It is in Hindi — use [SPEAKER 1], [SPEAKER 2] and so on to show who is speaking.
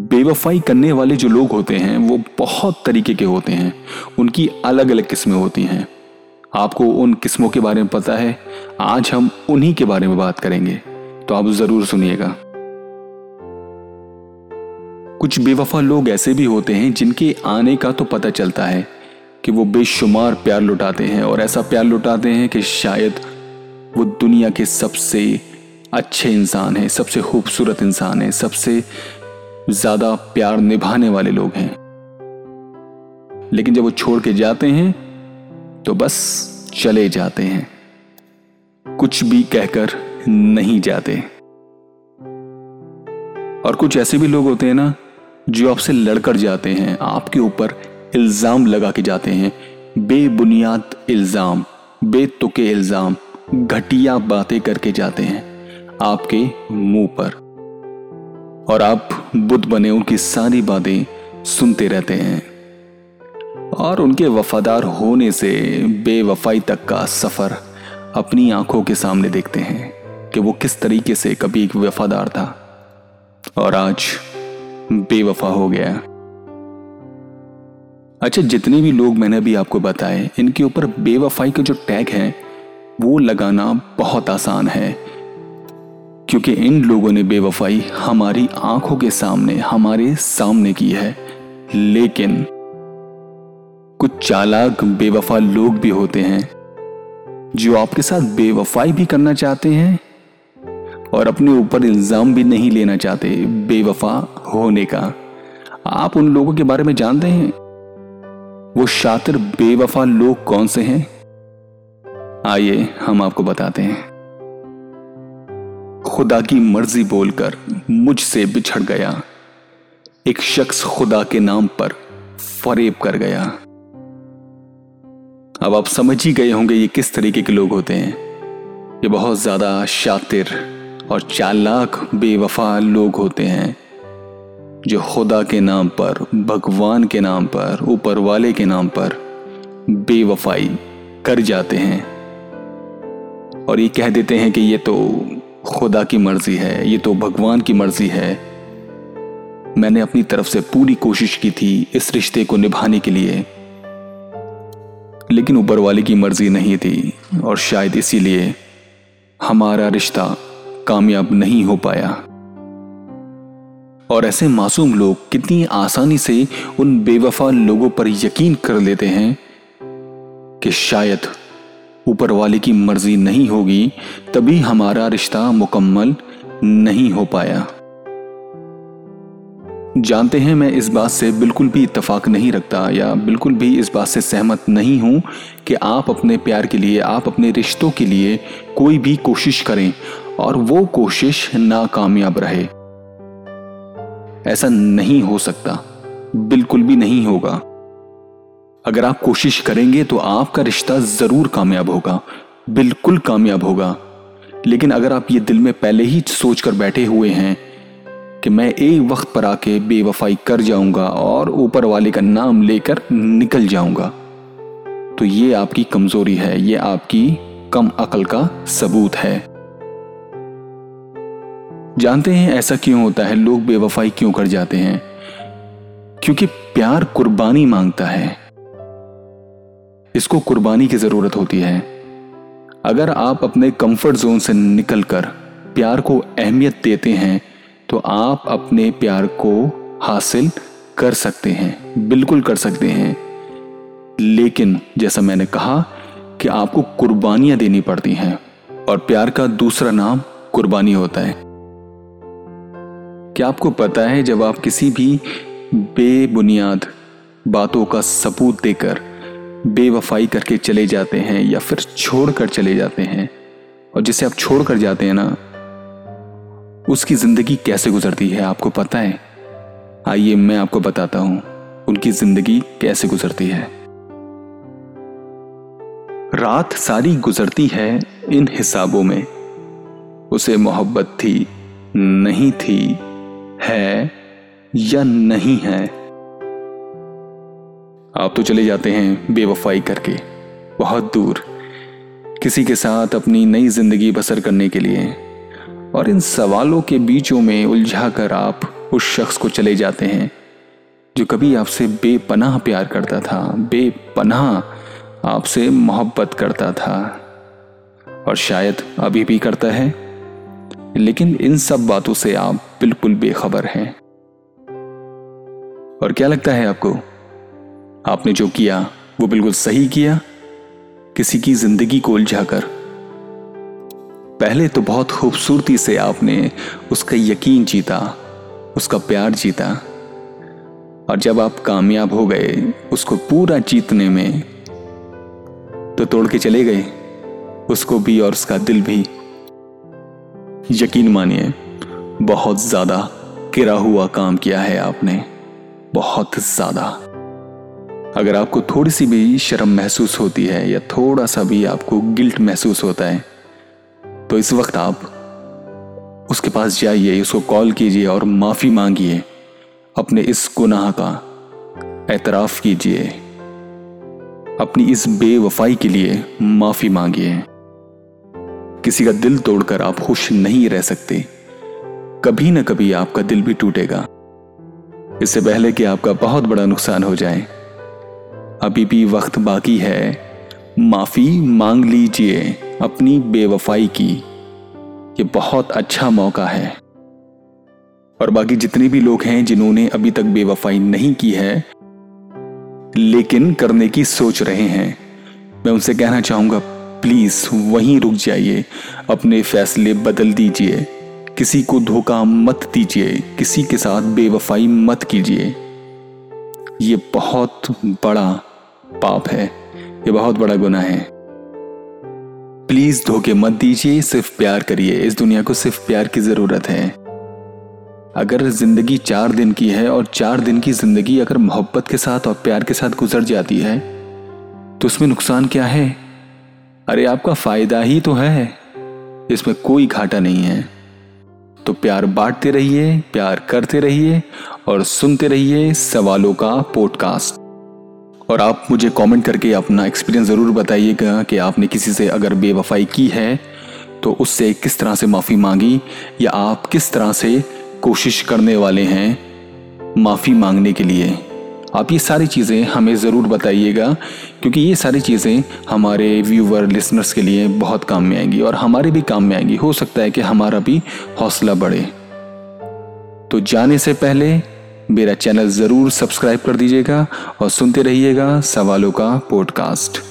[SPEAKER 1] बेवफाई करने वाले जो लोग होते हैं, वो बहुत तरीके के होते हैं। उनकी अलग अलग किस्में होती हैं। आपको उन किस्मों के बारे में पता है। आज हम उन्हीं के बारे में बात करेंगे। तो आप ज़रूर सुनिएगा। कुछ बेवफा लोग ऐसे भी होते हैं, जिनके आने का तो पता चलता है कि वो बेशुमार प्यार लुटाते हैं और ऐसा प्यार लुटाते हैं कि शायद वो दुनिया के सबसे अच्छे इंसान हैं, सबसे खूबसूरत इंसान हैं, सबसे ज़्यादा प्यार निभाने वाले लोग हैं। लेकिन जब वो छोड़ के जाते हैं तो बस चले जाते हैं। कुछ भी कहकर नहीं जाते। और कुछ ऐसे भी लोग होते हैं ना, जो आपसे लड़कर जाते हैं, आपके ऊपर इल्ज़ाम लगा के जाते हैं। बेबुनियाद इल्ज़ाम, बेतुके इल्ज़ाम, घटिया बातें करके जाते हैं आपके मुँह पर। और आप बुद्ध बने उनकी सारी बातें सुनते रहते हैं। और उनके वफादार होने से बेवफाई तक का सफ़र अपनी आँखों के सामने देखते हैं कि वो किस तरीके से कभी एक वफादार था। और आज बेवफा हो गया। अच्छा जितने भी लोग मैंने अभी आपको बताए, इनके ऊपर बेवफाई का जो टैग है, वो लगाना बहुत आसान है। क्योंकि इन लोगों ने बेवफाई हमारी आँखों के सामने, हमारे सामने की है। लेकिन कुछ चालाक, बेवफा लोग भी होते हैं, जो आपके साथ बेवफाई भी करना चाहते हैं और अपने ऊपर इल्ज़ाम भी नहीं लेना चाहते बेवफा होने का। आप उन लोगों के बारे में जानते हैं? वो शातिर, बेवफा लोग कौन से हैं? आइए, हम आपको बताते हैं। खुदा की मर्ज़ी बोलकर मुझसे बिछड़ गया। एक शख्स खुदा के नाम पर फरेब कर गया। अब आप समझ ही गए होंगे ये किस तरीके के लोग होते हैं। ये बहुत ज़्यादा शातिर और चालाक, बेवफा लोग होते हैं, जो खुदा के नाम पर, भगवान के नाम पर, ऊपर वाले के नाम पर बेवफाई कर जाते हैं। और ये कह देते हैं कि ये तो खुदा की मर्ज़ी है, ये तो भगवान की मर्ज़ी है। मैंने अपनी तरफ़ से पूरी कोशिश की थी इस रिश्ते को निभाने के लिए, लेकिन ऊपर वाले की मर्ज़ी नहीं थी, और शायद इसीलिए हमारा रिश्ता कामयाब नहीं हो पाया। और ऐसे मासूम लोग कितनी आसानी से उन बेवफा लोगों पर यकीन कर लेते हैं कि शायद ऊपर वाले की मर्ज़ी नहीं होगी, तभी हमारा रिश्ता मुकम्मल नहीं हो पाया। जानते हैं, मैं इस बात से बिल्कुल भी इतफाक नहीं रखता या बिल्कुल भी इस बात से सहमत नहीं हूँ कि आप अपने प्यार के लिए, आप अपने रिश्तों के लिए कोई भी कोशिश करें और वो कोशिश नाकामयाब रहे। ऐसा नहीं हो सकता, बिल्कुल भी नहीं होगा। अगर आप कोशिश करेंगे तो आपका रिश्ता ज़रूर कामयाब होगा, बिल्कुल कामयाब होगा। लेकिन अगर आप ये दिल में पहले ही सोचकर बैठे हुए हैं कि मैं एक वक्त पर आके बेवफाई कर जाऊँगा और ऊपर वाले का नाम लेकर निकल जाऊँगा तो ये आपकी कमज़ोरी है, ये आपकी कम अकल का सबूत है। जानते हैं ऐसा क्यों होता है? लोग बेवफाई क्यों कर जाते हैं? क्योंकि प्यार कुर्बानी माँगता है। इसको कुर्बानी की ज़रूरत होती है। अगर आप अपने कंफर्ट जोन से निकलकर प्यार को अहमियत देते हैं तो आप अपने प्यार को हासिल कर सकते हैं, बिल्कुल कर सकते हैं। लेकिन जैसा मैंने कहा कि आपको कुर्बानियाँ देनी पड़ती हैं, और प्यार का दूसरा नाम कुर्बानी होता है। क्या आपको पता है जब आप किसी भी बेबुनियाद बातों का सबूत देकर बेवफाई करके चले जाते हैं या फिर छोड़कर चले जाते हैं। और जिसे आप छोड़कर जाते हैं ना, उसकी ज़िंदगी कैसे गुजरती है आपको पता है? आइए मैं आपको बताता हूँ, उनकी ज़िंदगी कैसे गुजरती है। रात सारी गुजरती है इन हिसाबों में। उसे मोहब्बत थी, नहीं थी, है या नहीं है आप तो चले जाते हैं बेवफाई करके, बहुत दूर। किसी के साथ अपनी नई ज़िंदगी बसर करने के लिए और इन सवालों के बीचों में उलझा कर आप उस शख्स को चले जाते हैं, जो कभी आपसे बेपनाह प्यार करता था, बेपनाह आपसे मोहब्बत करता था और शायद अभी भी करता है। लेकिन इन सब बातों से आप बिल्कुल बेखबर हैं। और क्या लगता है आपको? आपने जो किया, वो बिल्कुल सही किया। किसी की ज़िंदगी को उलझाकर पहले तो बहुत खूबसूरती से आपने उसका यकीन जीता, उसका प्यार जीता। और जब आप कामयाब हो गए, उसको पूरा जीतने में तो तोड़ के चले गए। उसको भी और उसका दिल भी। यकीन मानिए, बहुत ज़्यादा किरा हुआ काम किया है आपने। बहुत ज़्यादा। अगर आपको थोड़ी सी भी शर्म महसूस होती है या थोड़ा सा भी आपको गिल्ट महसूस होता है तो इस वक्त आप उसके पास जाइए, उसको कॉल कीजिए और माफ़ी मांगिए। अपने इस गुनाह का एतराफ कीजिए। अपनी इस बेवफाई के लिए माफ़ी मांगिए। किसी का दिल तोड़कर आप खुश नहीं रह सकते। कभी ना कभी आपका दिल भी टूटेगा। इससे पहले कि आपका बहुत बड़ा नुकसान हो जाए अभी भी वक्त बाकी है। माफ़ी मांग लीजिए अपनी बेवफाई की। ये बहुत अच्छा मौका है। और बाकी जितने भी लोग हैं जिन्होंने अभी तक बेवफाई नहीं की है, लेकिन करने की सोच रहे हैं, मैं उनसे कहना चाहूँगा, प्लीज़ वहीं रुक जाइए, अपने फैसले बदल दीजिए, किसी को धोखा मत दीजिए, किसी के साथ बेवफाई मत कीजिए। ये बहुत बड़ा पाप है। ये बहुत बड़ा गुना है। प्लीज़ धोखे मत दीजिए, सिर्फ़ प्यार करिए। इस दुनिया को सिर्फ़ प्यार की ज़रूरत है। अगर ज़िंदगी चार दिन की है और चार दिन की ज़िंदगी अगर मोहब्बत के साथ और प्यार के साथ गुजर जाती है तो उसमें नुकसान क्या है? अरे, आपका फ़ायदा ही तो है। इसमें कोई घाटा नहीं है। तो प्यार बांटते रहिए, प्यार करते रहिए और सुनते रहिए सवालों का पॉडकास्ट और आप मुझे कमेंट करके अपना एक्सपीरियंस ज़रूर बताइएगा कि आपने किसी से अगर बेवफाई की है तो उससे किस तरह से माफ़ी मांगी या आप किस तरह से कोशिश करने वाले हैं माफ़ी मांगने के लिए। आप ये सारी चीज़ें हमें ज़रूर बताइएगा, क्योंकि ये सारी चीज़ें हमारे व्यूवर लिसनर्स के लिए बहुत काम में आएँगी और हमारे भी काम में आएँगी। हो सकता है कि हमारा भी हौसला बढ़े। तो जाने से पहले मेरा चैनल ज़रूर सब्सक्राइब कर दीजिएगा और सुनते रहिएगा सवालों का पॉडकास्ट।